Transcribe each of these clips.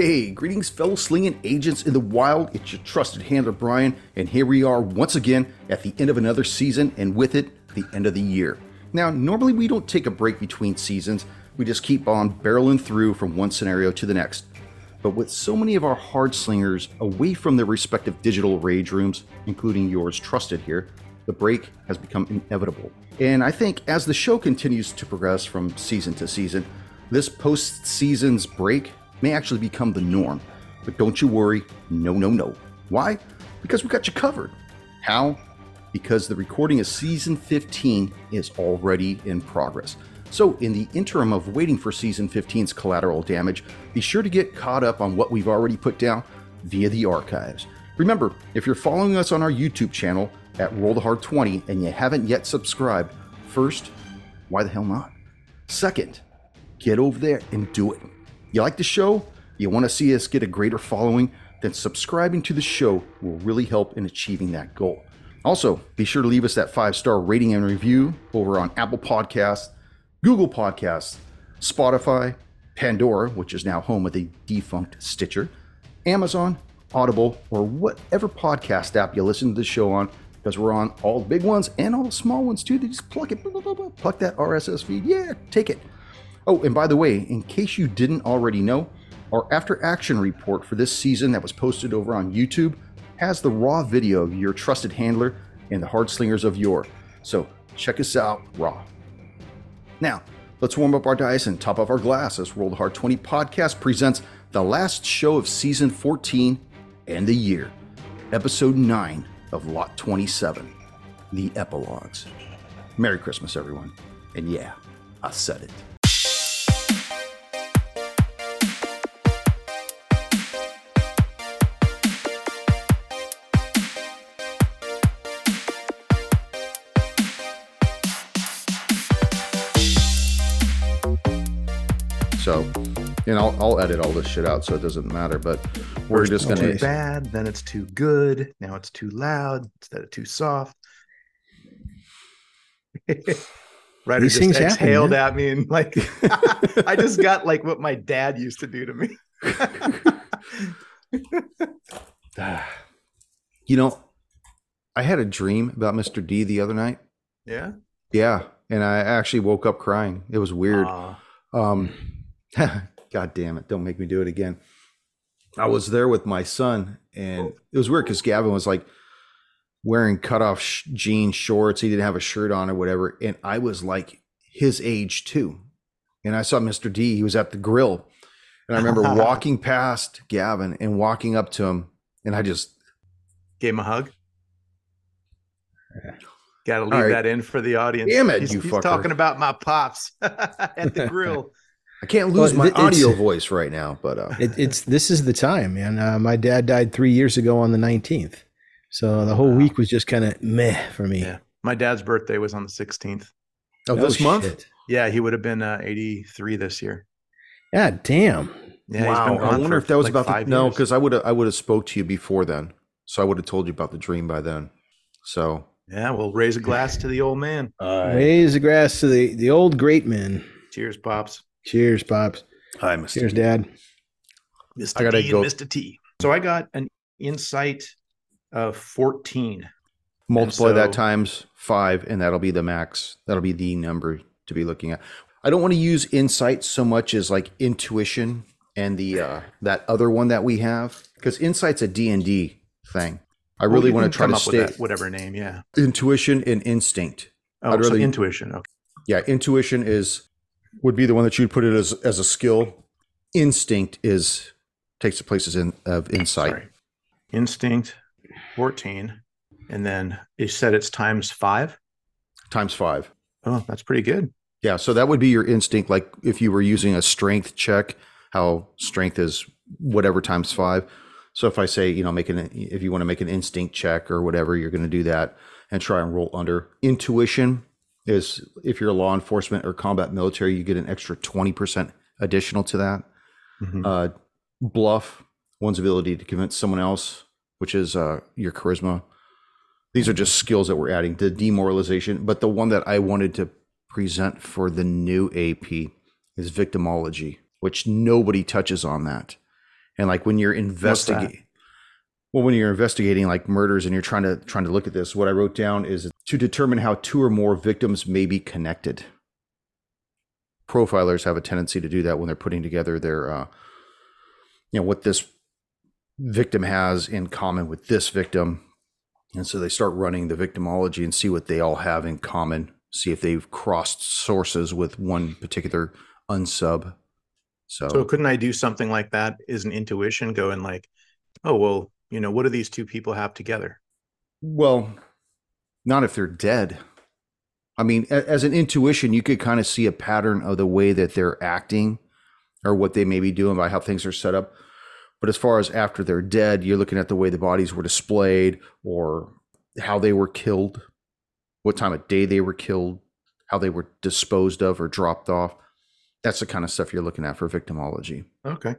Hey, greetings, fellow slinging agents in the wild. It's your trusted handler, Brian, and here we are once again at the end of another season, and with it, the end of the year. Now, normally we don't take a break between seasons, we just keep on barreling through from one scenario to the next. But with so many of our hard slingers away from their respective digital rage rooms, including yours trusted here, the break has become inevitable. And I think as the show continues to progress from season to season, this post season's break may actually become the norm. But don't you worry, no, no, no. Why? Because we got you covered. How? Because the recording of season 15 is already in progress. So, in the interim of waiting for season 15's collateral damage, be sure to get caught up on what we've already put down via the archives. Remember, if you're following us on our YouTube channel at Roll the Hard 20 and you haven't yet subscribed, first, why the hell not? Second, get over there and do it. You like the show? You want to see us get a greater following? Then subscribing to the show will really help in achieving that goal. Also, be sure to leave us that five star rating and review over on Apple Podcasts, Google Podcasts, Spotify, Pandora, which is now home of the defunct Stitcher, Amazon, Audible, or whatever podcast app you listen to the show on, because we're on all the big ones and all the small ones too. They just pluck it, pluck that RSS feed. Yeah, take it. Oh, and by the way, in case you didn't already know, our after action report for this season that was posted over on YouTube has the raw video of your trusted handler and the hard slingers of yore. So check us out raw. Now, let's warm up our dice and top off our glass as the Hard 20 podcast presents the last show of season 14 and the year, episode 9 of Lot 27, the epilogues. Merry Christmas, everyone. And yeah, I said it. So, and I'll, I'll edit all this shit out so it doesn't matter. But we're First just gonna too bad, then it's too good. Now it's too loud instead of too soft. Ryder These just things happen, exhaled at me and like I just got like what my dad used to do to me. You know, I had a dream about Mr. D the other night. yeah. Yeah, and I actually woke up crying. It was weird. Um, God damn it! Don't make me do it again. I was there with my son, and it was weird because Gavin was like wearing cutoff sh- jean shorts. He didn't have a shirt on or whatever, and I was like his age too. And I saw Mr. D. He was at the grill, and I remember walking past Gavin and walking up to him, and I just Gave him a hug. Gotta leave All right. that in for the audience. Damn it, he's, you he's fucker. talking about my pops at the grill. I can't lose Well, my it- audio voice right now. But uh, It, it's this is the time, man. Uh, my dad died three years ago on the nineteenth, so the whole Wow. week was just kind of meh for me. Yeah. My dad's birthday was on the 16th. of this month. Yeah, he would have been uh, 83 this year. God damn. Yeah, wow. he's been I wonder for if that was like about the no, because I would have I would have spoke to you before then, so I would have told you about the dream by then. So Yeah, we'll raise a glass to the old man. Raise a glass to the the old great men. Cheers, pops. Cheers, pops. hi, Mr. Cheers, Dad. Mr. I gotta D go- and Mr. T. So I got an insight of 14. Multiply that times five, and that'll be the max. That'll be the number to be looking at. I don't want to use insight so much as like intuition and the uh that other one that we have because insight's a D and D thing. I really you want to try come to up stay with that, whatever name. Yeah. intuition and instinct. Oh, I'd so rather- intuition. Okay. Yeah, intuition is would be the one that you'd put it as as a skill. Instinct is takes the places in of insight. Sorry. Instinct 14. And then you said it's times five. times five. Oh, that's pretty good. Yeah, so that would be your instinct. Like if you were using a strength check, how strength is whatever times five. So if I say, you know, make an if you want to make an instinct check or whatever, you're going to do that and try and roll under. Intuition is if you're law enforcement or combat military, you get an extra twenty percent additional to that. Mhm. Uh, bluff, one's ability to convince someone else, which is uh, your charisma. These are just skills that we're adding. The demoralization, but the one that I wanted to present for the new AP is victimology, which nobody touches on that. And like when you're investigating, well, when you're investigating like murders and you're trying to trying to look at this, what I wrote down is to determine how two or more victims may be connected. Profilers have a tendency to do that when they're putting together their, uh, you know, what this victim has in common with this victim, and so they start running the victimology and see what they all have in common. See if they've crossed sources with one particular unsub. So, So couldn't I do something like that? Is an intuition going like, oh well, you know, what do these two people have together? Well, not if they're dead. I mean, a- as an intuition, you could kind of see a pattern of the way that they're acting or what they may be doing by how things are set up. But as far as after they're dead, you're looking at the way the bodies were displayed or how they were killed, what time of day they were killed, how they were disposed of or dropped off. That's the kind of stuff you're looking at for victimology. Okay.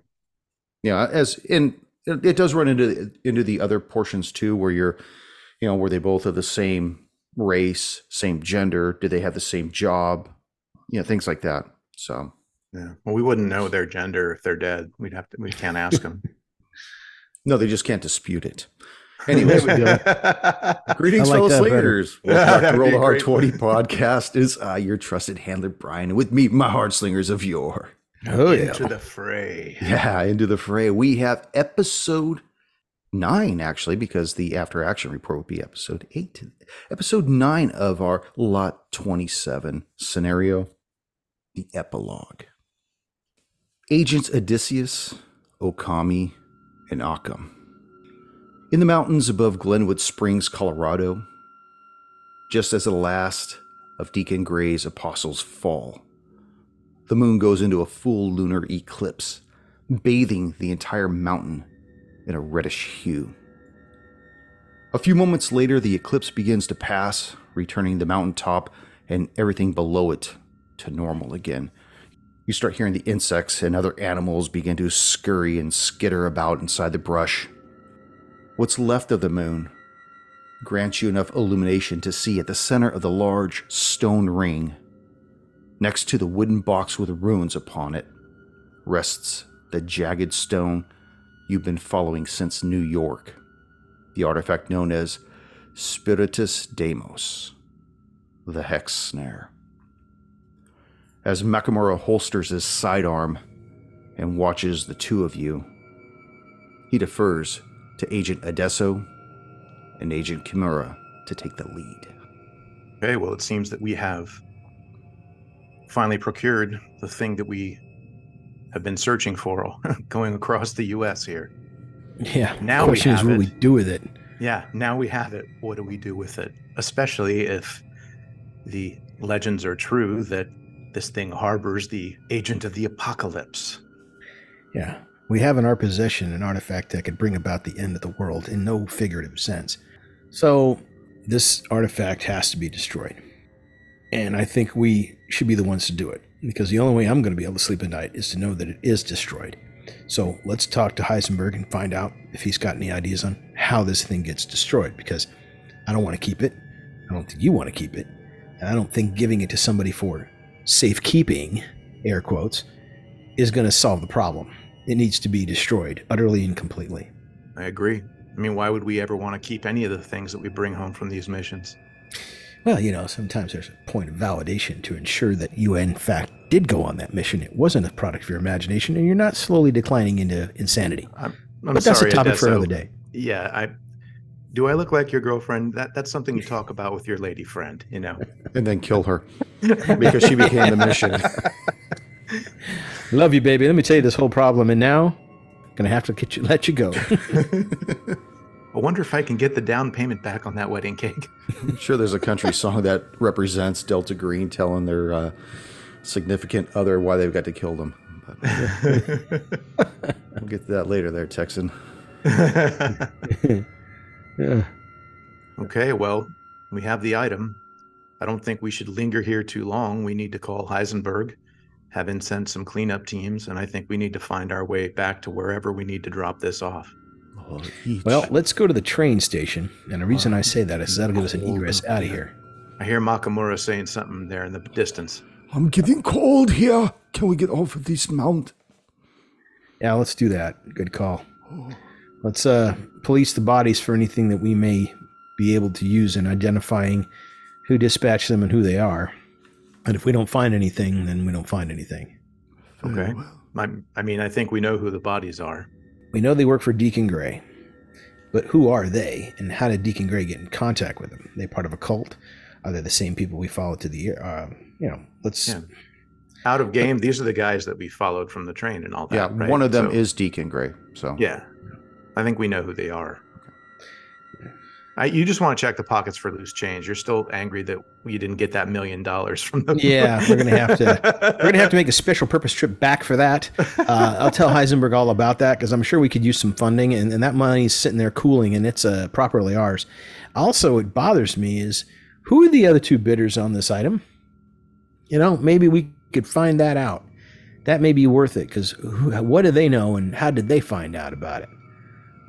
Yeah, as in it it does run into into the other portions too, where you're, you know, where they both are the same race, same gender, do they have the same job, you know, things like that. So Yeah. Well, we wouldn't know their gender if they're dead. We'd have to. We can't ask them. no, they just can't dispute it. Anyways, we go. greetings, I like fellow slingers. Welcome back to Roll the Hard. Twenty podcast. Is uh, your trusted handler Brian, and with me, my hard slingers of yore. Oh yeah. Into the fray. Yeah, into the fray. We have episode nine, actually, because the after action report would be episode eight. Episode nine of our Lot 27 scenario, the epilogue. Agents Odysseus, Okami, and Occam. In the mountains above Glenwood Springs, Colorado, just as the last of Deacon Gray's apostles fall, the moon goes into a full lunar eclipse, bathing the entire mountain in a reddish hue. A few moments later, the eclipse begins to pass, returning the mountaintop and everything below it to normal again. You start hearing the insects and other animals begin to scurry and skitter about inside the brush. What's left of the moon grants you enough illumination to see at the center of the large stone ring Next to the wooden box with runes upon it rests the jagged stone you've been following since New York, the artifact known as Spiritus Demos, the Hex Snare. As Makamura holsters his sidearm and watches the two of you, he defers to Agent Adesso and Agent Kimura to take the lead. Okay. Well, it seems that we have finally procured the thing that we have been searching for, going across the U.S. here. Yeah. Now we question is have what it. we do with it. Yeah, now we have it. What do we do with it? Especially if the legends are true that this thing harbors the agent of the apocalypse. Yeah. We have in our possession an artifact that could bring about the end of the world in no figurative sense. So, this artifact has to be destroyed. And I think we should be the ones to do it because the only way I'm going to be able to sleep at night is to know that it is destroyed. So, let's talk to Heisenberg and find out if he's got any ideas on how this thing gets destroyed because I don't want to keep it. I don't think you want to keep it. And I don't think giving it to somebody for safekeeping, air quotes, is going to solve the problem. It needs to be destroyed utterly and completely. I agree. I mean, why would we ever want to keep any of the things that we bring home from these missions? Well, you know, sometimes there's a point of validation to ensure that you, in fact, did go on that mission. It wasn't a product of your imagination, and you're not slowly declining into insanity. I'm, I'm but that's sorry, a topic for another day. Yeah, I do. I look like your girlfriend? That that's something you talk about with your lady friend. You know. And then kill her because she became the mission. Love you, baby. Let me tell you this whole problem, and now I'm gonna have to get you, let you go. I wonder if I can get the down payment back on that wedding cake. I'm sure there's a country song that represents Delta Green telling their uh, significant other why they've got to kill them. But we'll get to that later there, Texan. Yeah. Okay, well, we have the item. I don't think we should linger here too long. We need to call Heisenberg, have him send some cleanup teams, and I think we need to find our way back to wherever we need to drop this off. Each. Well, let's go to the train station. And the reason I say that is that'll give us an egress out of here. I hear Makamura saying something there in the distance. I'm getting cold here. Can we get off of this mount? Yeah, let's do that. Good call. Let's uh, police the bodies for anything that we may be able to use in identifying who dispatched them and who they are. And if we don't find anything, then we don't find anything. Okay. I, I mean, I think we know who the bodies are. We know they work for Deacon Gray, but who are they, and how did Deacon Gray get in contact with them? Are they part of a cult? Are they the same people we followed to the? Uh, you know, let's. Yeah. Out of game, these are the guys that we followed from the train and all that. Yeah, right? one of them So- is Deacon Gray. So Yeah, I think we know who they are. I, you just want to check the pockets for loose change. You're still angry that you didn't get that million dollars from them. Yeah, we're gonna have to. We're gonna have to make a special purpose trip back for that. Uh, I'll tell Heisenberg all about that because I'm sure we could use some funding, and, and that money's sitting there cooling, and it's uh, properly ours. Also, what bothers me is who are the other two bidders on this item? You know, maybe we could find that out. That may be worth it because what do they know, and how did they find out about it?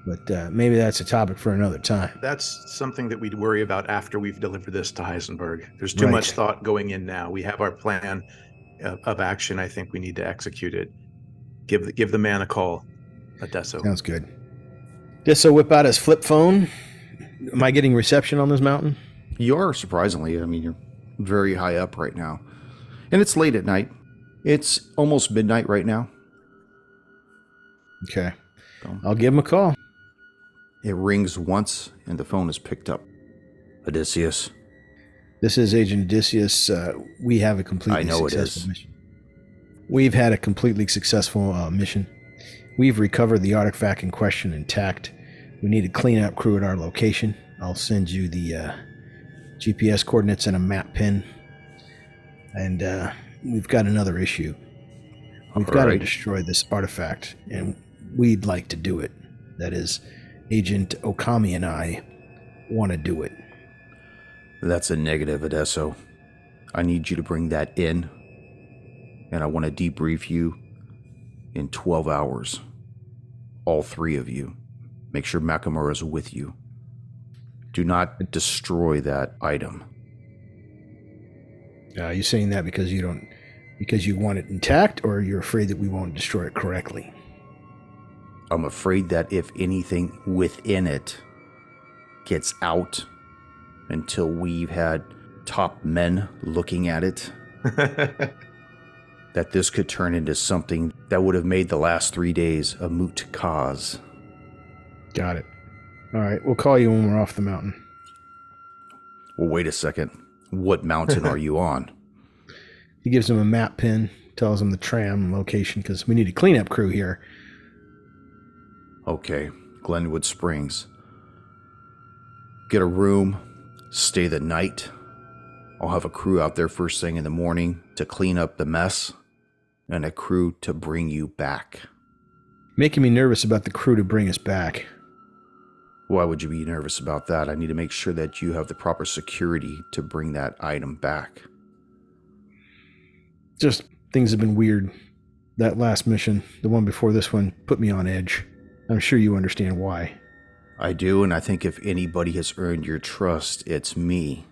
But uh, maybe that's a topic for another time. That's something that we'd worry about after we've delivered this to Heisenberg. There's too Right. much thought going in now. We have our plan of, of action. I think we need to execute it. Give the, give the man a call, Adesso. Sounds good. Disso whip out his flip phone. Am I getting reception on this mountain? You are surprisingly. I mean, you're very high up right now, and it's late at night. It's almost midnight right now. Okay. I'll give him a call. It rings once, and the phone is picked up. Odysseus, This is Agent Odysseus. Uh, we have a completely I know it successful is. mission. We've had a completely successful uh, mission. We've recovered the artifact in question intact. We need a cleanup crew at our location. I'll send you the uh, GPS coordinates and a map pin. And uh, we've got another issue. We've got to destroy this artifact, and we'd like to do it. That is, Agent Okami and I want to do it. that's a negative, Odesso. I need you to bring that in, and I want to debrief you in 12 hours. All three of you. Make sure Makamura is with you. Do not destroy that item. Uh, you saying that because you don't, because you want it intact, or you're afraid that we won't destroy it correctly? I'm afraid that if anything within it gets out until we've had top men looking at it, that this could turn into something that would have made the last three days a moot cause. Got it. All right, we'll call you when we're off the mountain. Well, wait a second. What mountain are you on? He gives him a map pin, tells him the tram location because we need a cleanup crew here. Okay, Glenwood Springs. Get a room, stay the night. I'll have a crew out there first thing in the morning to clean up the mess, and a crew to bring you back. Making me nervous about the crew to bring us back. Why would you be nervous about that? I need to make sure that you have the proper security to bring that item back. Just things have been weird. That last mission, the one before this one, put me on edge. I'm sure you understand why. I do, and I think if anybody has earned your trust, it's me.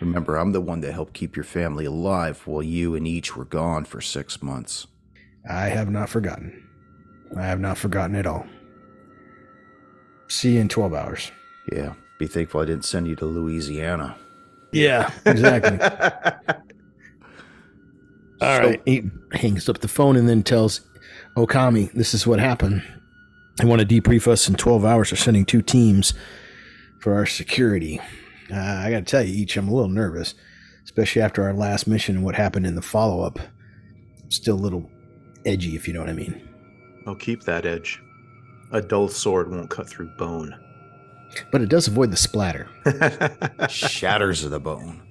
Remember, I'm the one that helped keep your family alive while you and Ichi were gone for six months. I have not forgotten. I have not forgotten at all. See you in 12 hours. Yeah, be thankful I didn't send you to Louisiana. Yeah, exactly. All So- right. He hangs up the phone and then tells Okami, this is what happened. I want to debrief us in 12 hours. They're sending two teams for our security. Uh, I got to tell you, Ichi, I'm a little nervous, especially after our last mission and what happened in the follow up. Still a little edgy, if you know what I mean. I'll keep that edge. A dull sword won't cut through bone. But it does avoid the splatter. Shatters of the bone.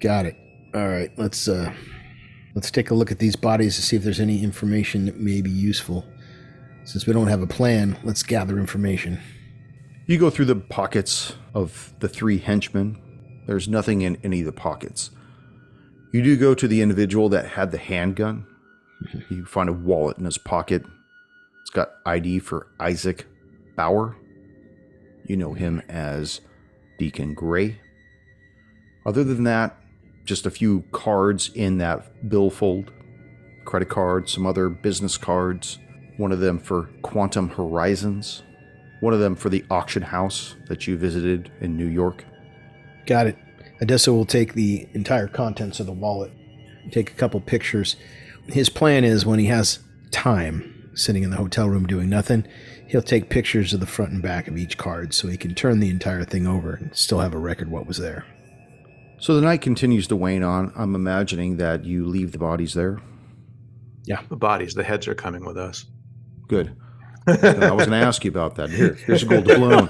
Got it. All right, let's uh let's take a look at these bodies to see if there's any information that may be useful. Since we don't have a plan, let's gather information. You go through the pockets of the three henchmen. There's nothing in any of the pockets. You do go to the individual that had the handgun. Mm-hmm. You find a wallet in his pocket. It's got ID for Isaac Bauer. You know him as Deacon Gray. Other than that, just a few cards in that billfold. credit cards, some other business cards, one of them for Quantum Horizons, one of them for the auction house that you visited in New York. Got it. Odessa will take the entire contents of the wallet, take a couple pictures. His plan is when he has time sitting in the hotel room doing nothing, he'll take pictures of the front and back of each card so he can turn the entire thing over and still have a record what was there. So the night continues to wane on. I'm imagining that you leave the bodies there. Yeah, the bodies, the heads are coming with us. Good. I was going to ask you about that. Here, here's a gold doubloon.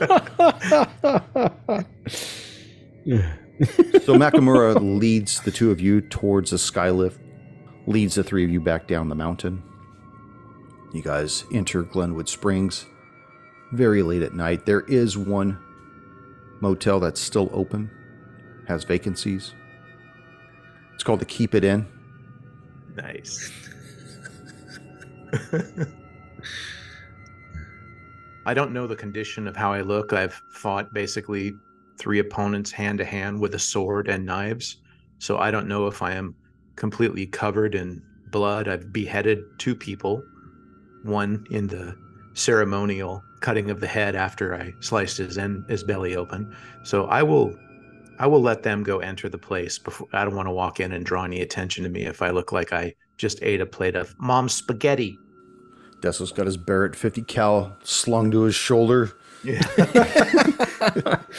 So Makamura leads the two of you towards the skylift, leads the three of you back down the mountain. You guys enter Glenwood Springs very late at night. There is one motel that's still open, has vacancies. It's called the Keep It In. Nice. I don't know the condition of how I look. I've fought basically three opponents hand to hand with a sword and knives. So I don't know if I am completely covered in blood. I've beheaded two people, one in the ceremonial cutting of the head after I sliced his en- his belly open. So I will I will let them go enter the place before I don't want to walk in and draw any attention to me if I look like I just ate a plate of mom's spaghetti. Desso's got his Barrett 50 cal slung to his shoulder. Yeah.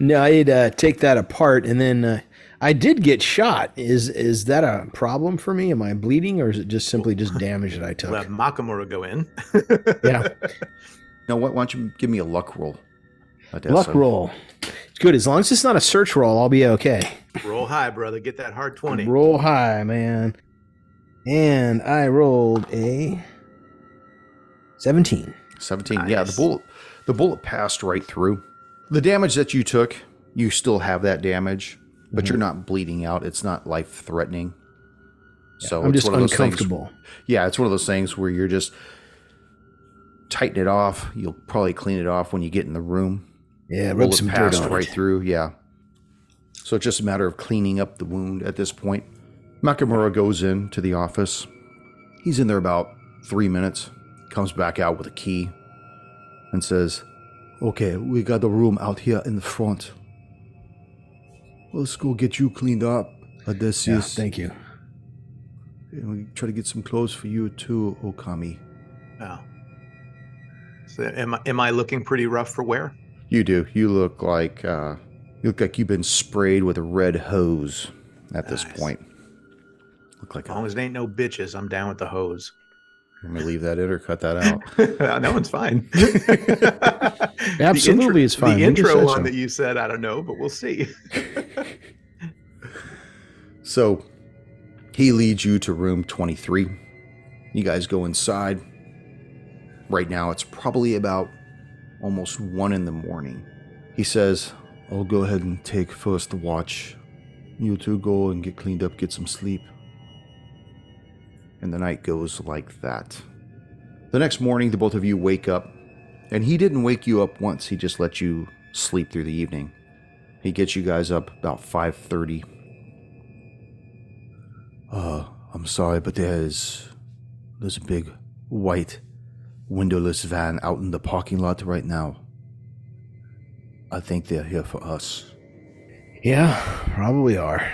No, I'd uh, take that apart, and then uh, I did get shot. Is is that a problem for me? Am I bleeding, or is it just simply just damage that I took? Let Makamura go in. yeah, Now, why, why don't you give me a luck roll? Adesso? luck roll. It's good as long as it's not a search roll. I'll be okay. Roll high, brother. Get that hard 20. Roll high, man. And I rolled a seventeen. 17. Yeah, the bullet the bullet passed right through. The damage that you took, you still have that damage, but mm-hmm. you're not bleeding out. It's not life threatening. So I'm it's just one of those things- uncomfortable. yeah, it's one of those things where you're just tighten it off. You'll probably clean it off when you get in the room. Yeah, rub Bullet some dirt on right it. through. Yeah. So it's just a matter of cleaning up the wound at this point. Makamura goes in to the office. He's in there about three minutes. Comes back out with a key and says, "Okay, we got the room out here in the front. Let's go get you cleaned up, Odysseus. Yeah, Odysseus. thank you. and we try to get some clothes for you too, Okami. Oh. So am I, am I looking pretty rough for wear? You do. You look like uh, you look like you've been sprayed with a red hose at this Nice. point. Look like As long a, as they ain't no bitches, I'm down with the hose. let me leave that in or cut that out. that one's fine. The Absolutely, it's fine. The intro said one that you said, I don't know, but we'll see. So he leads you to room 23. You guys go inside. Right now, it's probably about almost one in the morning. He says, I'll go ahead and take first watch. You two go and get cleaned up, get some sleep. And the night goes like that. The next morning, the both of you wake up, and he didn't wake you up once. He just let you sleep through the evening. He gets you guys up about 5:30. Uh, I'm sorry, but there's there's a big white windowless van out in the parking lot right now. I think they're here for us. Yeah, probably are.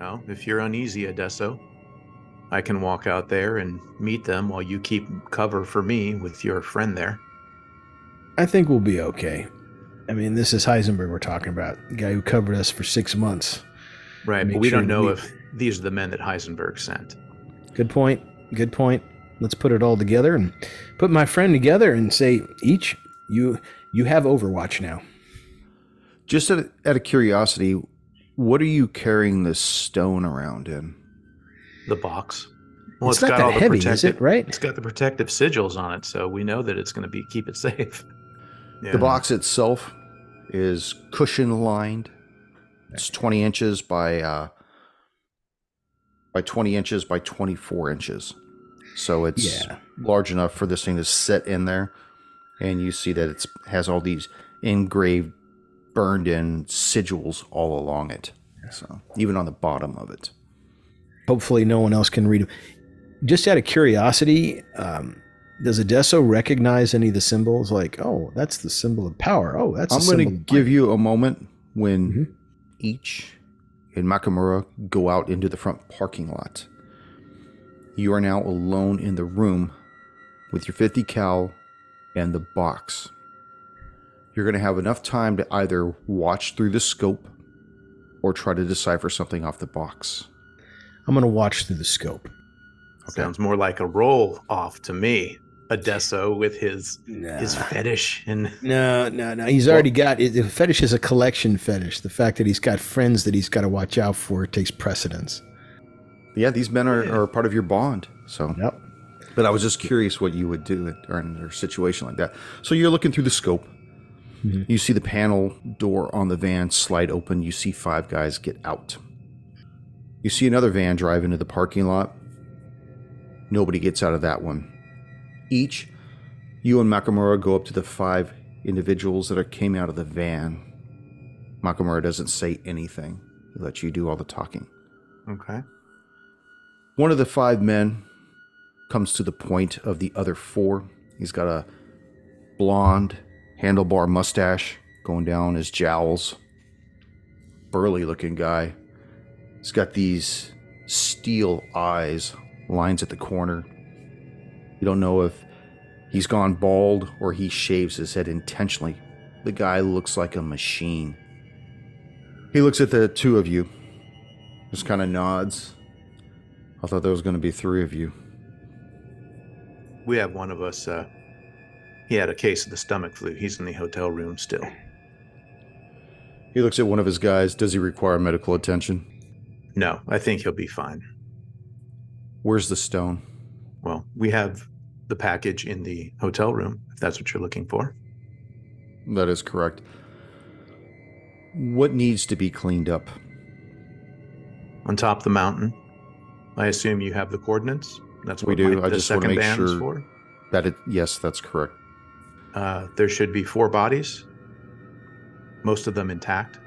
Well, if you're uneasy, Adesso, I can walk out there and meet them while you keep cover for me with your friend there. I think we'll be okay. I mean, this is Heisenberg we're talking about, the guy who covered us for six months. Right, but we sure don't know we- if these are the men that Heisenberg sent. Good point. Good point. Let's put it all together and put my friend together and say, Ichi you you have Overwatch now. Just out of, curiosity, what are you carrying this stone around in? The box. Well, it's, not that heavy, is it? Right? It's got the protective sigils on it, so we know that it's going to be keep it safe. Yeah. The box itself is cushion lined. It's 20 inches by uh, by 20 inches by 24 inches. So it's Yeah. large enough for this thing to sit in there. And you see that it's has all these engraved, burned in sigils all along it. So even on the bottom of it. Hopefully, no one else can read them. Just out of curiosity, um, does Adesso recognize any of the symbols? Like, oh, that's the symbol of power. Oh, that's. I'm going to give you a moment when mm-hmm. Ichi and Makamura go out into the front parking lot. You are now alone in the room with your 50 cal and the box. You're going to have enough time to either watch through the scope or try to decipher something off the box. I'm going to watch through the scope. Okay. Sounds more like a roll off to me. Adesso with his nah. his fetish and no no no he's already got the fetish is a collection fetish the fact that he's got friends that he's got to watch out for takes precedence yeah these men are, are part of your bond so yep but i was just curious what you would do in a situation like that so you're looking through the scope mm-hmm. you see the panel door on the van slide open you see five guys get out you see another van drive into the parking lot nobody gets out of that one Ichi, you and Makamura go up to the five individuals that are, came out of the van. Makamura doesn't say anything. He lets you do all the talking. Okay. One of the five men comes to the point of the other four. He's got a blonde handlebar mustache going down his jowls. Burly looking guy. He's got these steel eyes, lines at the corner. You don't know if he's gone bald or he shaves his head intentionally. The guy looks like a machine. He looks at the two of you, just kind of nods. I thought there was going to be three of you. We have one of us. Uh, he had a case of the stomach flu. He's in the hotel room still. He looks at one of his guys. Does he require medical attention? No, I think he'll be fine. Where's the stone? Well, we have the package in the hotel room, if that's what you're looking for. That is correct. What needs to be cleaned up? On top of the mountain. I assume you have the coordinates. That's what we do. My, I just want to make sure for. that it. Yes, that's correct. Uh, there should be four bodies, most of them intact.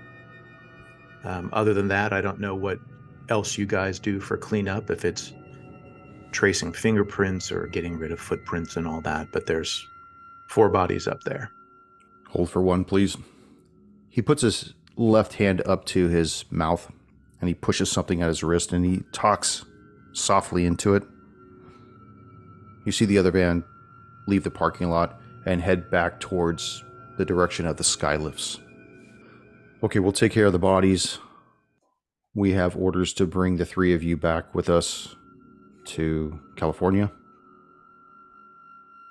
Um, other than that, I don't know what else you guys do for cleanup. If it's tracing fingerprints or getting rid of footprints and all that, but there's four bodies up there. Hold for one, please. He puts his left hand up to his mouth and he pushes something at his wrist and he talks softly into it. You see the other van leave the parking lot and head back towards the direction of the skylifts. Okay, we'll take care of the bodies. We have orders to bring the three of you back with us to California.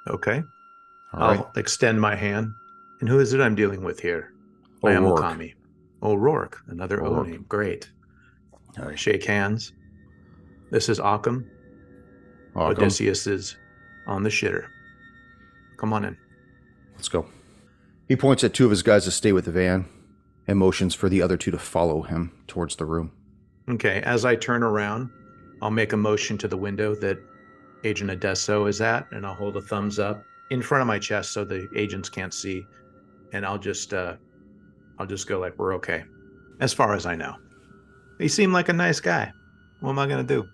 Okay. All I'll right. extend my hand. And who is it I'm dealing with here? I am Okami. O'Rourke, another O'Rourke. O name. Great. All right. Shake hands. This is Occam. Occam. Odysseus is on the shitter. Come on in. Let's go. He points at two of his guys to stay with the van and motions for the other two to follow him towards the room. Okay, as I turn around, I'll make a motion to the window that Agent Adesso is at, and I'll hold a thumbs up in front of my chest so the agents can't see, and I'll just uh, I'll just go like we're okay, as far as I know. He seemed like a nice guy. What am I gonna do?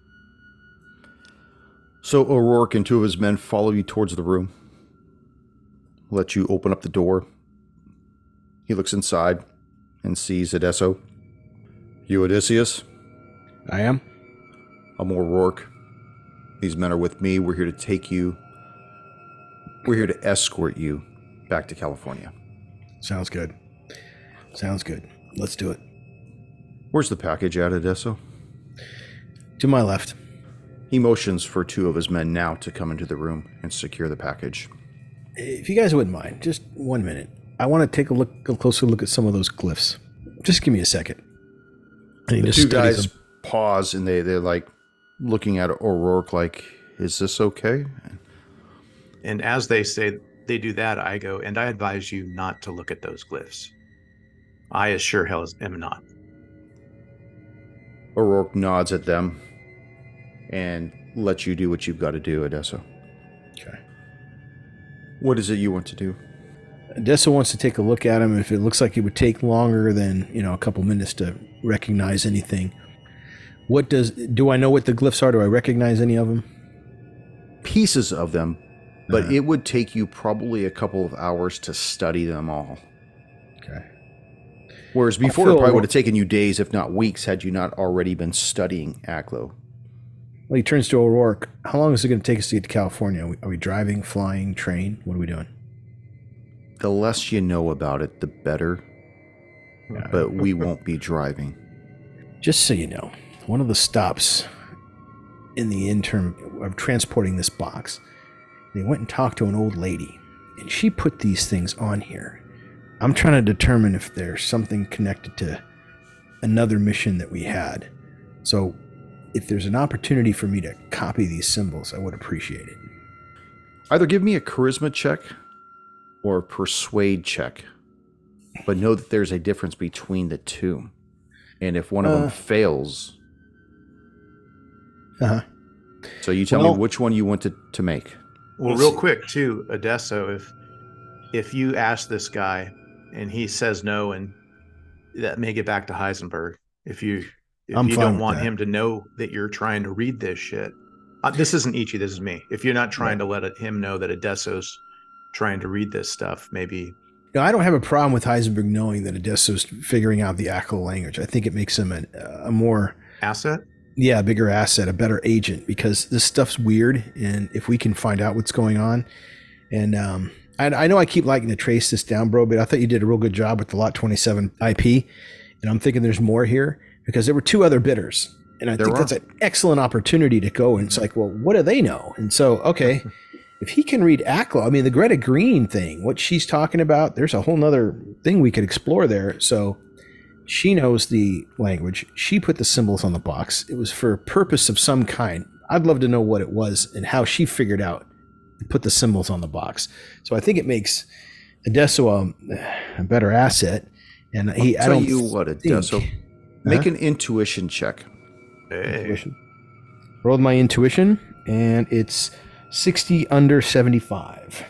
So O'Rourke and two of his men follow you towards the room. Let you open up the door. He looks inside and sees Adesso. You Odysseus? I am. I'm O'Rourke. These men are with me. We're here to take you. We're here to escort you back to California. Sounds good. Sounds good. Let's do it. Where's the package at, Adesso? To my left. He motions for two of his men now to come into the room and secure the package. If you guys wouldn't mind, just one minute. I want to take a look, a closer look at some of those glyphs. Just give me a second. the two guys them. pause and they they're like, looking at O'Rourke like, is this okay? And as they say they do that, I go, and I advise you not to look at those glyphs. I as sure hell am not. O'Rourke nods at them and let you do what you've got to do, Adesso. Okay. What is it you want to do? Adesso wants to take a look at him. If it looks like it would take longer than, you know, a couple minutes to recognize anything, What does do I know what the glyphs are? Do I recognize any of them? Pieces of them, but Uh-huh. it would take you probably a couple of hours to study them all. Okay. Whereas before, it probably would have taken you days, if not weeks, had you not already been studying Aklo. Well, he turns to O'Rourke. How long is it going to take us to get to California? Are we, are we driving, flying, train? What are we doing? The less you know about it, the better. But we won't be driving. Just so you know, one of the stops in the interim of transporting this box, they went and talked to an old lady, and she put these things on here. I'm trying to determine if there's something connected to another mission that we had. So, if there's an opportunity for me to copy these symbols, I would appreciate it. Either give me a charisma check or a persuade check. But know that there's a difference between the two. And if one of Uh. them fails, Uh huh. so you tell Well- me which one you want to, to make. Well, real quick too, Odesso, if if you ask this guy and he says no, and that may get back to Heisenberg. If you if I'm you don't want that. him to know that you're trying to read this shit, uh, this isn't Ichi. This is me. If you're not trying to let it, him know that Odesso's trying to read this stuff, maybe No, I don't have a problem with Heisenberg knowing that Odesso's figuring out the Aklo language. I think it makes him a, a more asset. yeah, a bigger asset, a better agent because this stuff's weird. And if we can find out what's going on, and um, I, I know I keep liking to trace this down, bro, but I thought you did a real good job with the Lot 27 IP. And I'm thinking there's more here because there were two other bidders. And I There think are. that's an excellent opportunity to go. And it's like, well, what do they know? And so, okay, if he can read Aklo, I mean, the Greta Green thing, what she's talking about, there's a whole nother thing we could explore there. So, she knows the language. She put the symbols on the box. It was for a purpose of some kind. I'd love to know what it was and how she figured out to put the symbols on the box. So I think it makes Adesso a, a better asset. And he, I Tell don't you what, think- Adesso, uh-huh. make an intuition check. Hey, Intuition. Rolled my intuition, and it's 60 under 75.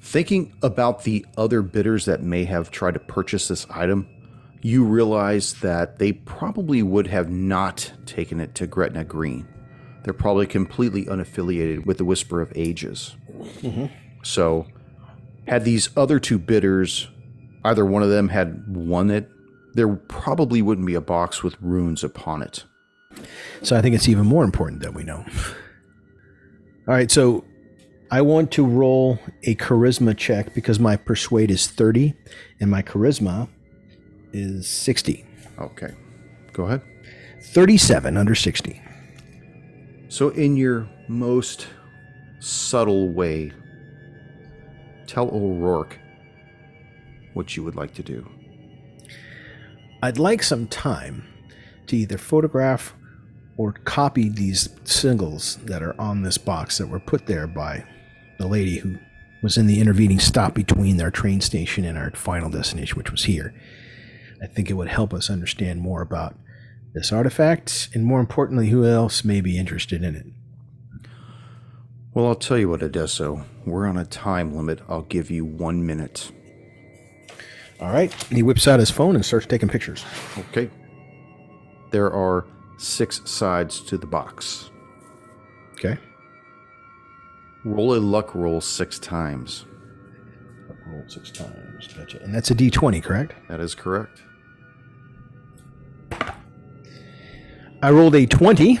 Thinking about the other bidders that may have tried to purchase this item, you realize that they probably would have not taken it to Gretna Green. They're probably completely unaffiliated with the Whisper of Ages. Mm-hmm. So, had these other two bidders, either one of them had won it, there probably wouldn't be a box with runes upon it. So I think it's even more important that we know. All right, so I want to roll a charisma check because my persuade is 30 and my charisma is 60. Okay, go ahead. 37 under 60. So, in your most subtle way, tell O'Rourke what you would like to do. I'd like some time to either photograph or copy these singles that are on this box that were put there by the lady who was in the intervening stop between their train station and our final destination, which was here. I think it would help us understand more about this artifact and, more importantly, who else may be interested in it. Well, I'll tell you what, Odesso. We're on a time limit. I'll give you one minute. All right. And he whips out his phone and starts taking pictures. Okay. There are six sides to the box. Okay. Roll a luck roll six times. Rolled six times. Gotcha. And that's a d20, correct? That is correct. I rolled a 20,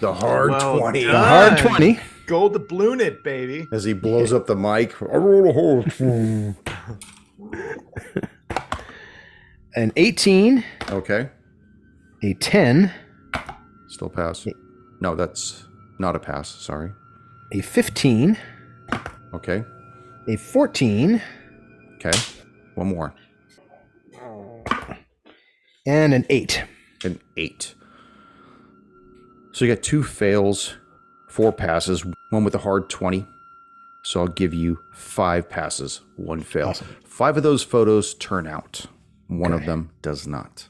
The hard Well 20. done. a hard 20. gold doubloon it, baby. As he blows up the mic, I rolled a hard an 18, Okay. a 10, Still pass. No, that's not a pass. Sorry. a 15, Okay. a 14, Okay. One more. and an 8. An eight. So you got two fails, four passes, one with a hard 20. So I'll give you five passes, one fail. Awesome. Five of those photos turn out, one of them does not.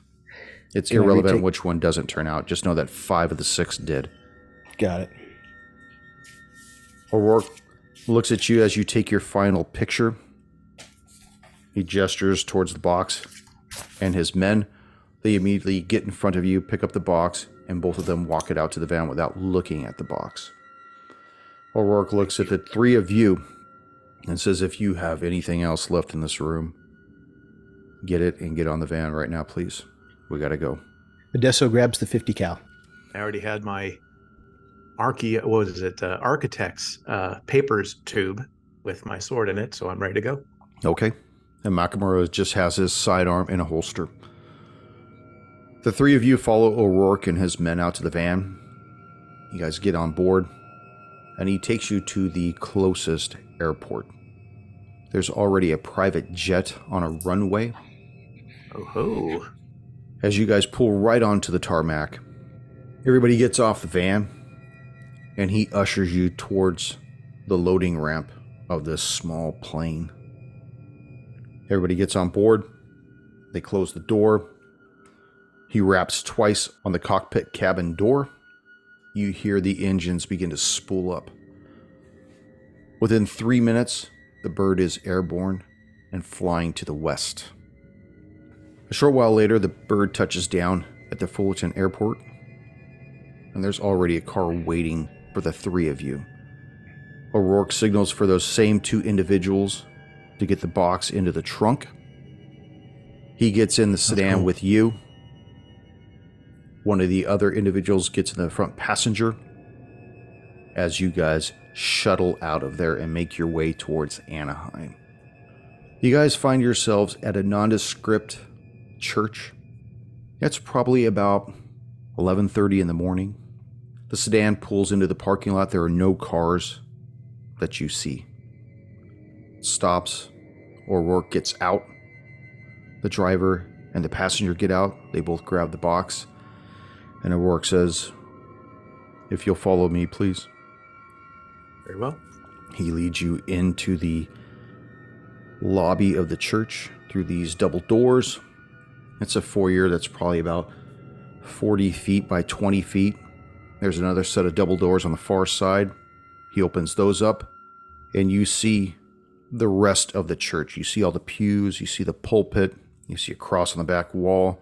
It's Can irrelevant retake- which one doesn't turn out. Just know that five of the six did. Got it. O'Rourke looks at you as you take your final picture. He gestures towards the box, and his men They immediately get in front of you, pick up the box, and both of them walk it out to the van without looking at the box. O'Rourke looks at the three of you and says, If you have anything else left in this room, get it and get on the van right now, please. We gotta go. Modesto grabs the 50 cal. I already had my archi what is it uh, architect's uh, papers tube with my sword in it, so I'm ready to go. Okay. And Makamura just has his sidearm in a holster. The three of you follow O'Rourke and his men out to the van. You guys get on board, and he takes you to the closest airport. There's already a private jet on a runway. Oh ho. As you guys pull right onto the tarmac, everybody gets off the van, and he ushers you towards the loading ramp of this small plane. Everybody gets on board. They close the door. He raps twice on the cockpit cabin door. You hear the engines begin to spool up. Within three minutes, the bird is airborne and flying to the west. A short while later, the bird touches down at the Fullerton airport, and there's already a car waiting for the three of you. O'Rourke signals for those same two individuals to get the box into the trunk. He gets in the sedan cool. with you. One of the other individuals gets in the front passenger as you guys shuttle out of there and make your way towards Anaheim. You guys find yourselves at a nondescript church. It's probably about 11:30 in the morning. The sedan pulls into the parking lot. There are no cars that you see. Stops. O'Rourke gets out. The driver and the passenger get out. They both grab the box. And O'Rourke says, If you'll follow me, please. Very well. He leads you into the lobby of the church through these double doors. It's a foyer that's probably about 40 feet by 20 feet. There's another set of double doors on the far side. He opens those up, and you see the rest of the church. You see all the pews, you see the pulpit, you see a cross on the back wall,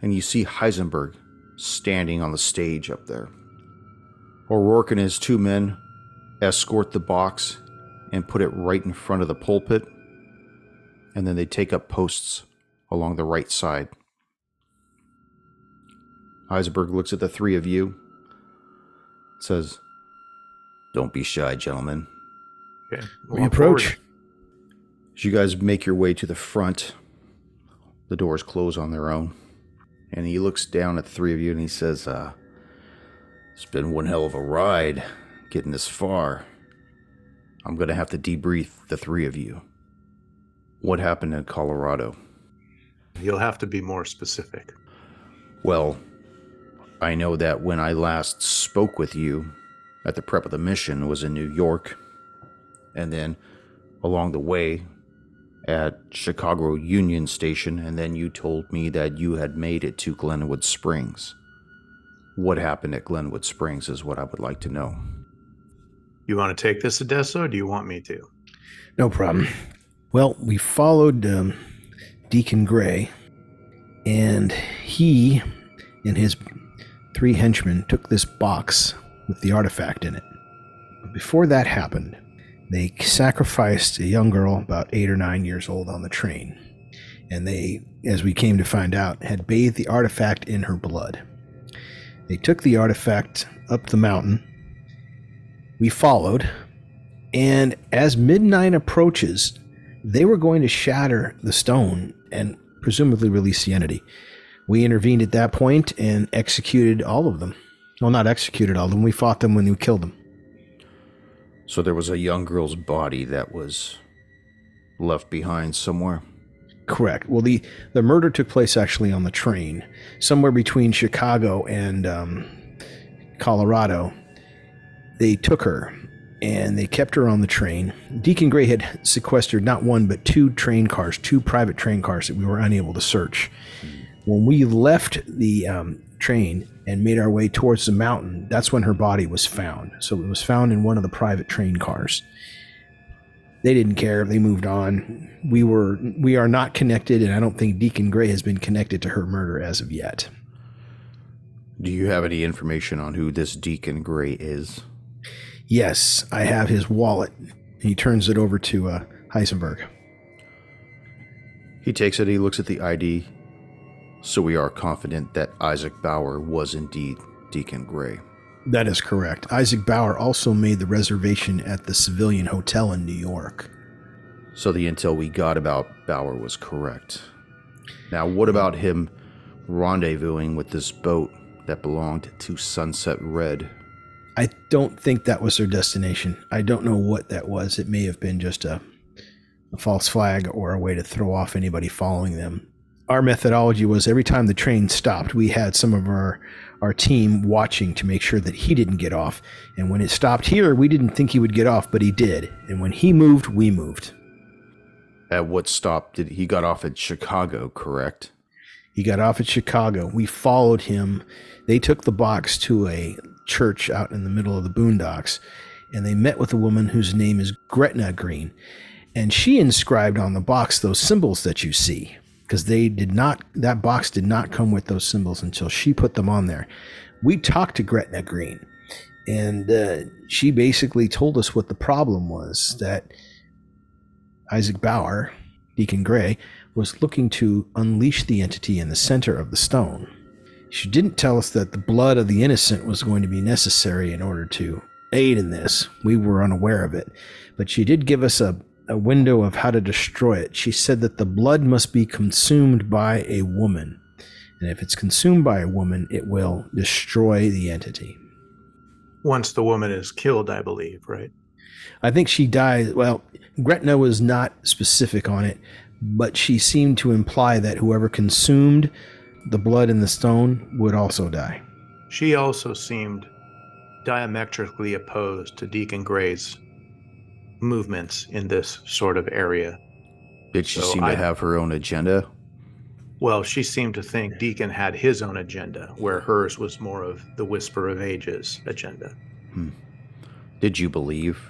and you see Heisenberg standing on the stage up there. O'Rourke and his two men escort the box and put it right in front of the pulpit, and then they take up posts along the right side. Heisenberg looks at the three of you, says, Don't be shy, gentlemen. Okay. We Walk approach. forward. As you guys make your way to the front, the doors close on their own. And he looks down at the three of you and he says, uh, It's been one hell of a ride getting this far. I'm going to have to debrief the three of you. What happened in Colorado? You'll have to be more specific. Well, I know that when I last spoke with you at the prep of the mission was in New York, and then along the way at Chicago Union Station, and then you told me that you had made it to Glenwood Springs. What happened at Glenwood Springs is what I would like to know. You want to take this, Adesso, or do you want me to? No problem. Well, we followed um, Deacon Gray, and he and his three henchmen took this box with the artifact in it. But before that happened, they sacrificed a young girl about eight or nine years old on the train. And they, as we came to find out, had bathed the artifact in her blood. They took the artifact up the mountain. We followed, and as midnight approaches, they were going to shatter the stone and presumably release the entity. We intervened at that point and executed all of them. Well, not executed all of them. We fought them when we killed them. So there was a young girl's body that was left behind somewhere. Correct. Well, the the murder took place actually on the train, somewhere between Chicago and um, Colorado. They took her and they kept her on the train. Deacon Gray had sequestered not one but two train cars, two private train cars that we were unable to search. When we left the um, train and made our way towards the mountain, that's when her body was found. So it was found in one of the private train cars. they didn't care. They moved on. We were we are not connected, and I don't think Deacon Gray has been connected to her murder as of yet. Do you have any information on who this Deacon Gray is? Yes, I have his wallet. He turns it over to uh, Heisenberg. He takes it, he looks at the ID. So we are confident that Isaac Bauer was indeed Deacon Gray. That is correct. Isaac Bauer also made the reservation at the Civilian Hotel in New York. So the intel we got about Bauer was correct. Now, what about him rendezvousing with this boat that belonged to Sunset Red? I don't think that was their destination. I don't know what that was. It may have been just a, a false flag or a way to throw off anybody following them. Our methodology was every time the train stopped, we had some of our our team watching to make sure that he didn't get off. And when it stopped here, we didn't think he would get off, but he did. And when he moved, we moved. At what stop did he got off at Chicago, correct? He got off at Chicago. We followed him. They took the box to a church out in the middle of the boondocks, and they met with a woman whose name is Gretna Green. And she inscribed on the box those symbols that you see because they did not that box did not come with those symbols until she put them on there. We talked to gretna green and uh, she basically told us what the problem was that isaac bauer deacon gray was looking to unleash the entity in the center of the stone. She didn't tell us that the blood of the innocent was going to be necessary in order to aid in this. We were unaware of it. But she did give us a a window of how to destroy it. She said that the blood must be consumed by a woman. And if it's consumed by a woman, it will destroy the entity. Once the woman is killed, I believe, right? I think she dies. Well, Gretna was not specific on it, but she seemed to imply that whoever consumed the blood in the stone would also die. She also seemed diametrically opposed to Deacon Gray's movements in this sort of area. Did she So seem I- to have her own agenda? Well, she seemed to think Deacon had his own agenda, where hers was more of the Whisper of Ages agenda. Hmm. Did you believe,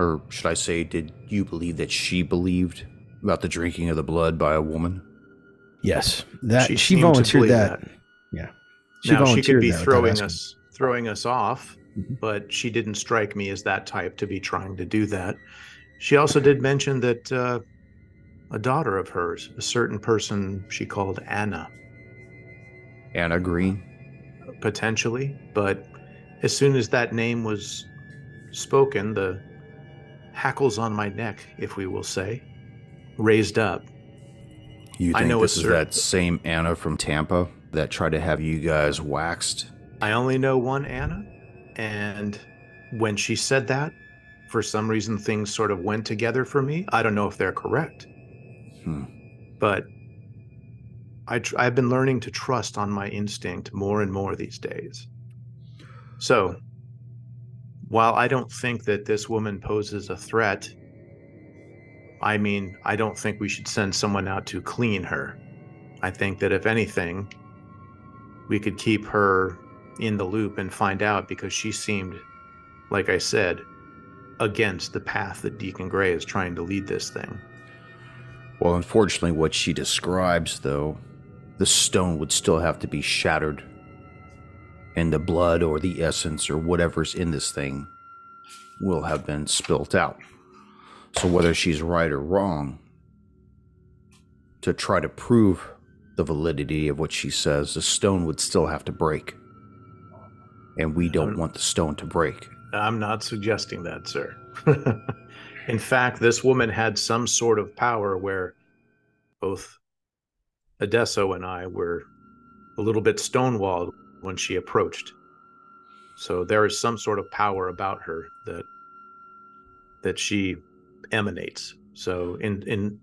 or should I say, did you believe that she believed about the drinking of the blood by a woman? Yes, that She she, seemed to volunteered that. that. Yeah, now she could be that throwing us throwing us off, Mhm. but she didn't strike me as that type to be trying to do that. She also did mention that uh, a daughter of hers, a certain person she called Anna, Anna Green? potentially, but as soon as that name was spoken, the hackles on my neck, if we will say, raised up. You I think know this is that same Anna from Tampa that tried to have you guys waxed? I only know one Anna, and when she said that, for some reason things sort of went together for me. I don't know if they're correct, Hmm. but I tr- I've been learning to trust on my instinct more and more these days. So, while I don't think that this woman poses a threat, I mean, I don't think we should send someone out to clean her. I think that if anything, we could keep her in the loop and find out because she seemed, like I said, against the path that Deacon Gray is trying to lead this thing. Well, unfortunately, what she describes, though, the stone would still have to be shattered. And the blood or the essence or whatever's in this thing will have been spilt out. So, whether she's right or wrong, to try to prove the validity of what she says, the stone would still have to break. And we don't want the stone to break. I'm not suggesting that, sir. in fact, this woman had some sort of power where both Adesso and I were a little bit stonewalled when she approached. So there is some sort of power about her that that she emanates. So in in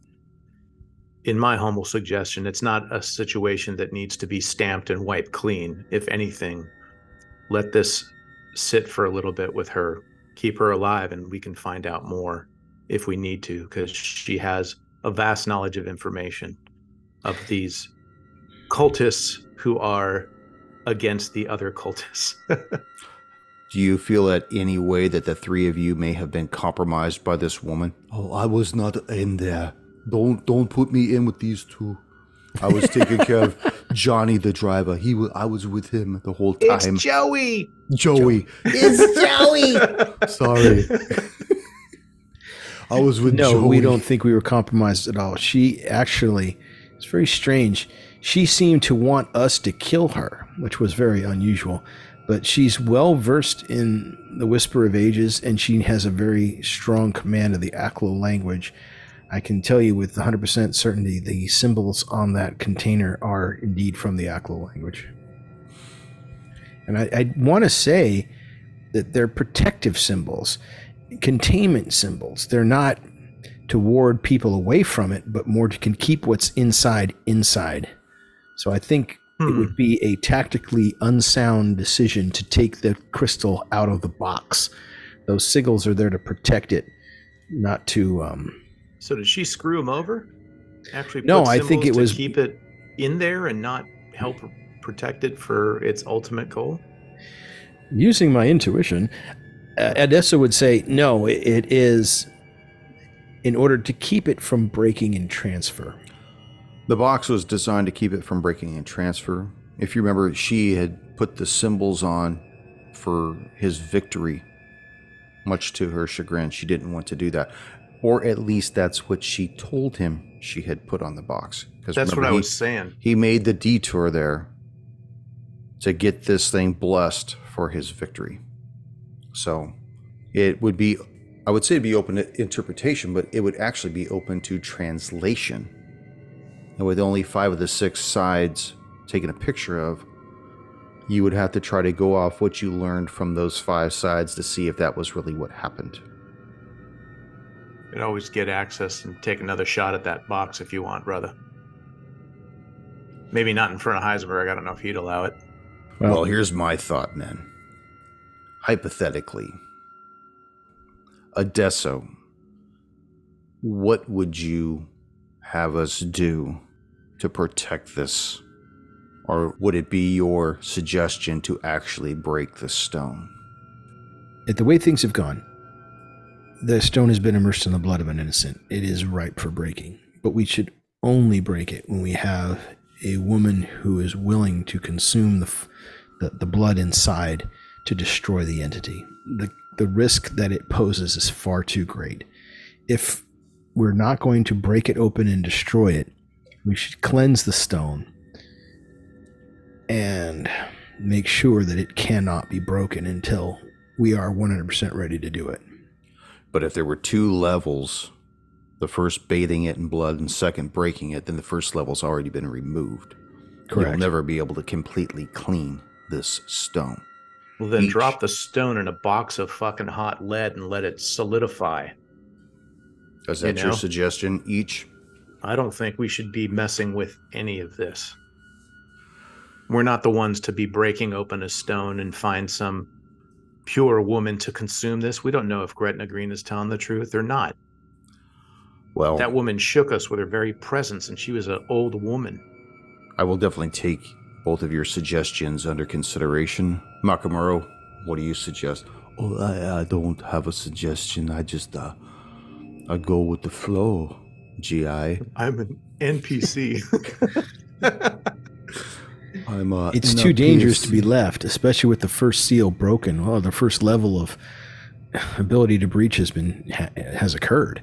in my humble suggestion, it's not a situation that needs to be stamped and wiped clean. If anything, let this sit for a little bit with her, keep her alive, and we can find out more if we need to, because she has a vast knowledge of information of these cultists who are against the other cultists. Do you feel that any way that the three of you may have been compromised by this woman? Oh, I was not in there. Don't don't put me in with these two. I was taking care of Johnny the driver. He was I was with him the whole time. It's Joey. Joey. It's Joey. Sorry. I was with No, Joey. we don't think we were compromised at all. She actually, it's very strange. She seemed to want us to kill her, which was very unusual. But she's well versed in the Whisper of Ages, and she has a very strong command of the Aklo language. I can tell you with 100% certainty the symbols on that container are indeed from the Aklo language. And I, I want to say that they're protective symbols, containment symbols. They're not to ward people away from it, but more to can keep what's inside inside. So I think it Hmm. would be a tactically unsound decision to take the crystal out of the box. Those sigils are there to protect it, not to. Um, So did she screw him over? Actually, No, I think it to was- keep it in there and not help protect it for its ultimate goal. using my intuition, uh, Adesso would say, no, it, it is in order to keep it from breaking and transfer. The box was designed to keep it from breaking and transfer. If you remember, she had put the symbols on for his victory. Much to her chagrin, she didn't want to do that. Or at least that's what she told him she had put on the box. Because That's what I he- was saying. He made the detour there to get this thing blessed for his victory. So it would be, I would say it'd be open to interpretation, but it would actually be open to translation. And with only five of the six sides taken a picture of, you would have to try to go off what you learned from those five sides to see if that was really what happened. You'd always get access and take another shot at that box if you want, brother. Maybe not in front of Heisenberg. I don't know if he'd allow it. Well, here's my thought then. Hypothetically, Adesso, what would you have us do to protect this? Or would it be your suggestion to actually break the stone? At the way things have gone, the stone has been immersed in the blood of an innocent. It is ripe for breaking, but we should only break it when we have a woman who is willing to consume the, the, the blood inside to destroy the entity. The, the risk that it poses is far too great. If we're not going to break it open and destroy it, we should cleanse the stone and make sure that it cannot be broken until we are 100% ready to do it. But if there were two levels, the first bathing it in blood and second breaking it, then the first level's already been removed. Correct. You'll never be able to completely clean this stone. Well, then Each. drop the stone in a box of fucking hot lead and let it solidify. Is You that your know? suggestion? Ichi? I don't think we should be messing with any of this. We're not the ones to be breaking open a stone and find some pure woman to consume this. We don't know if Gretna Green is telling the truth or not. Well, That woman shook us with her very presence, and she was an old woman. I will definitely take both of your suggestions under consideration. Makamuro, what do you suggest? Oh, I, I don't have a suggestion. I just uh, I go with the flow. GI. I'm an NPC. I'm uh, It's too dangerous place- to be left, especially with the first seal broken. Well, the first level of ability to breach has been ha, has occurred.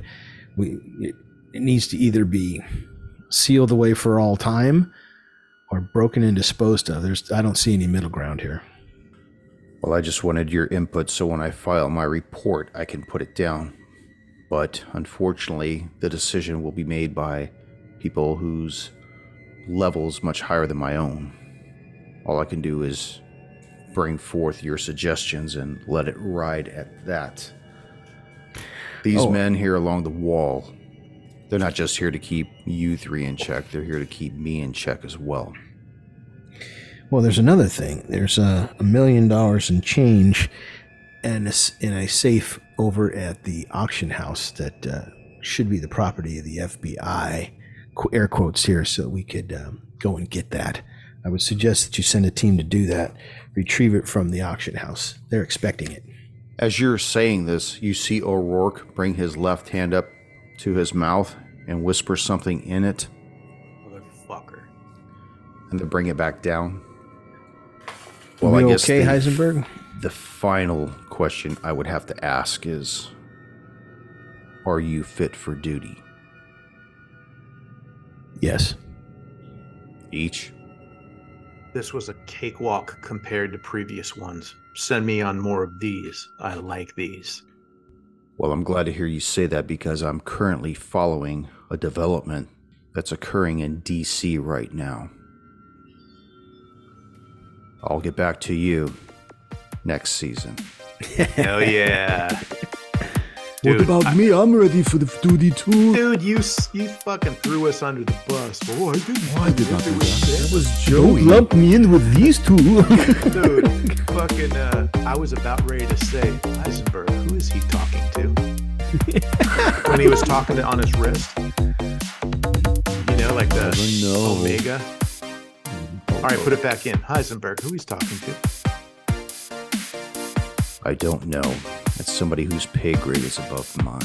We it, it needs to either be sealed away for all time or broken and disposed of. There's I don't see any middle ground here. Well, I just wanted your input so when I file my report, I can put it down. But unfortunately, the decision will be made by people whose level is much higher than my own. All I can do is bring forth your suggestions and let it ride at that. These Oh. men here along the wall, they're not just here to keep you three in check, they're here to keep me in check as well. Well, there's another thing. There's a, a million dollars in change and in a safe over at the auction house that uh, should be the property of the FBI, air quotes here, so we could um, go and get that. I would suggest that you send a team to do that. Retrieve it from the auction house. They're expecting it. As you're saying this, you see O'Rourke bring his left hand up to his mouth and whisper something in it, Motherfucker. and then bring it back down. Well, Well, I we guess okay, the- Heisenberg? The final question I would have to ask is Are you fit for duty? Yes. Ichi? This was a cakewalk compared to previous ones. Send me on more of these. I like these. Well, I'm glad to hear you say that because I'm currently following a development that's occurring in DC right now. I'll get back to you next season. Hell yeah. what Dude, about me? I'm ready for the duty too. Dude, you you fucking threw us under the bus. Oh, I didn't. Why did I do that? That was Joey. Don't lump me in with these two. Dude, fucking, uh, I was about ready to say, Heisenberg, who is he talking to? when he was talking to, on his wrist. You know, like the know. Omega. All right, put it back in. Heisenberg, who he's talking to? I don't know. That's somebody whose pay grade is above mine.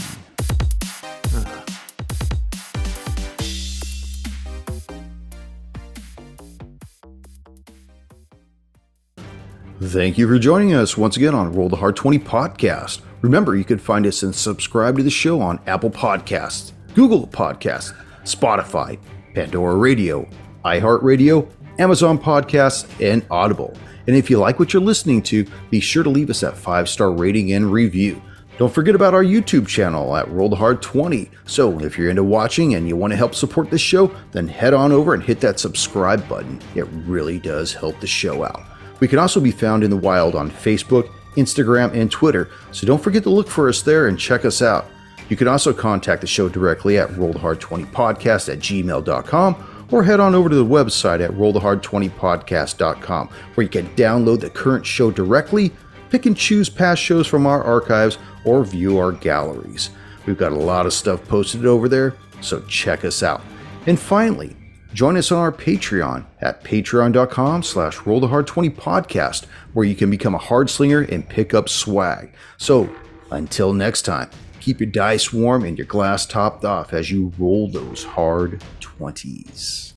Thank you for joining us once again on Roll the Hard 20 podcast. Remember, you can find us and subscribe to the show on Apple Podcasts, Google Podcasts, Spotify, Pandora Radio, iHeartRadio, Amazon Podcasts, and Audible. And if you like what you're listening to, be sure to leave us that five star rating and review. Don't forget about our YouTube channel at Roll the Hard 20. So if you're into watching and you want to help support this show, then head on over and hit that subscribe button. It really does help the show out. We can also be found in the wild on Facebook, Instagram, and Twitter, so don't forget to look for us there and check us out. You can also contact the show directly at rollthehard20podcast at gmail.com or head on over to the website at rollthehard20podcast.com where you can download the current show directly, pick and choose past shows from our archives, or view our galleries. We've got a lot of stuff posted over there, so check us out. And finally, join us on our Patreon at patreon.com slash rollthehard20podcast where you can become a hard slinger and pick up swag. So until next time, keep your dice warm and your glass topped off as you roll those hard 20s.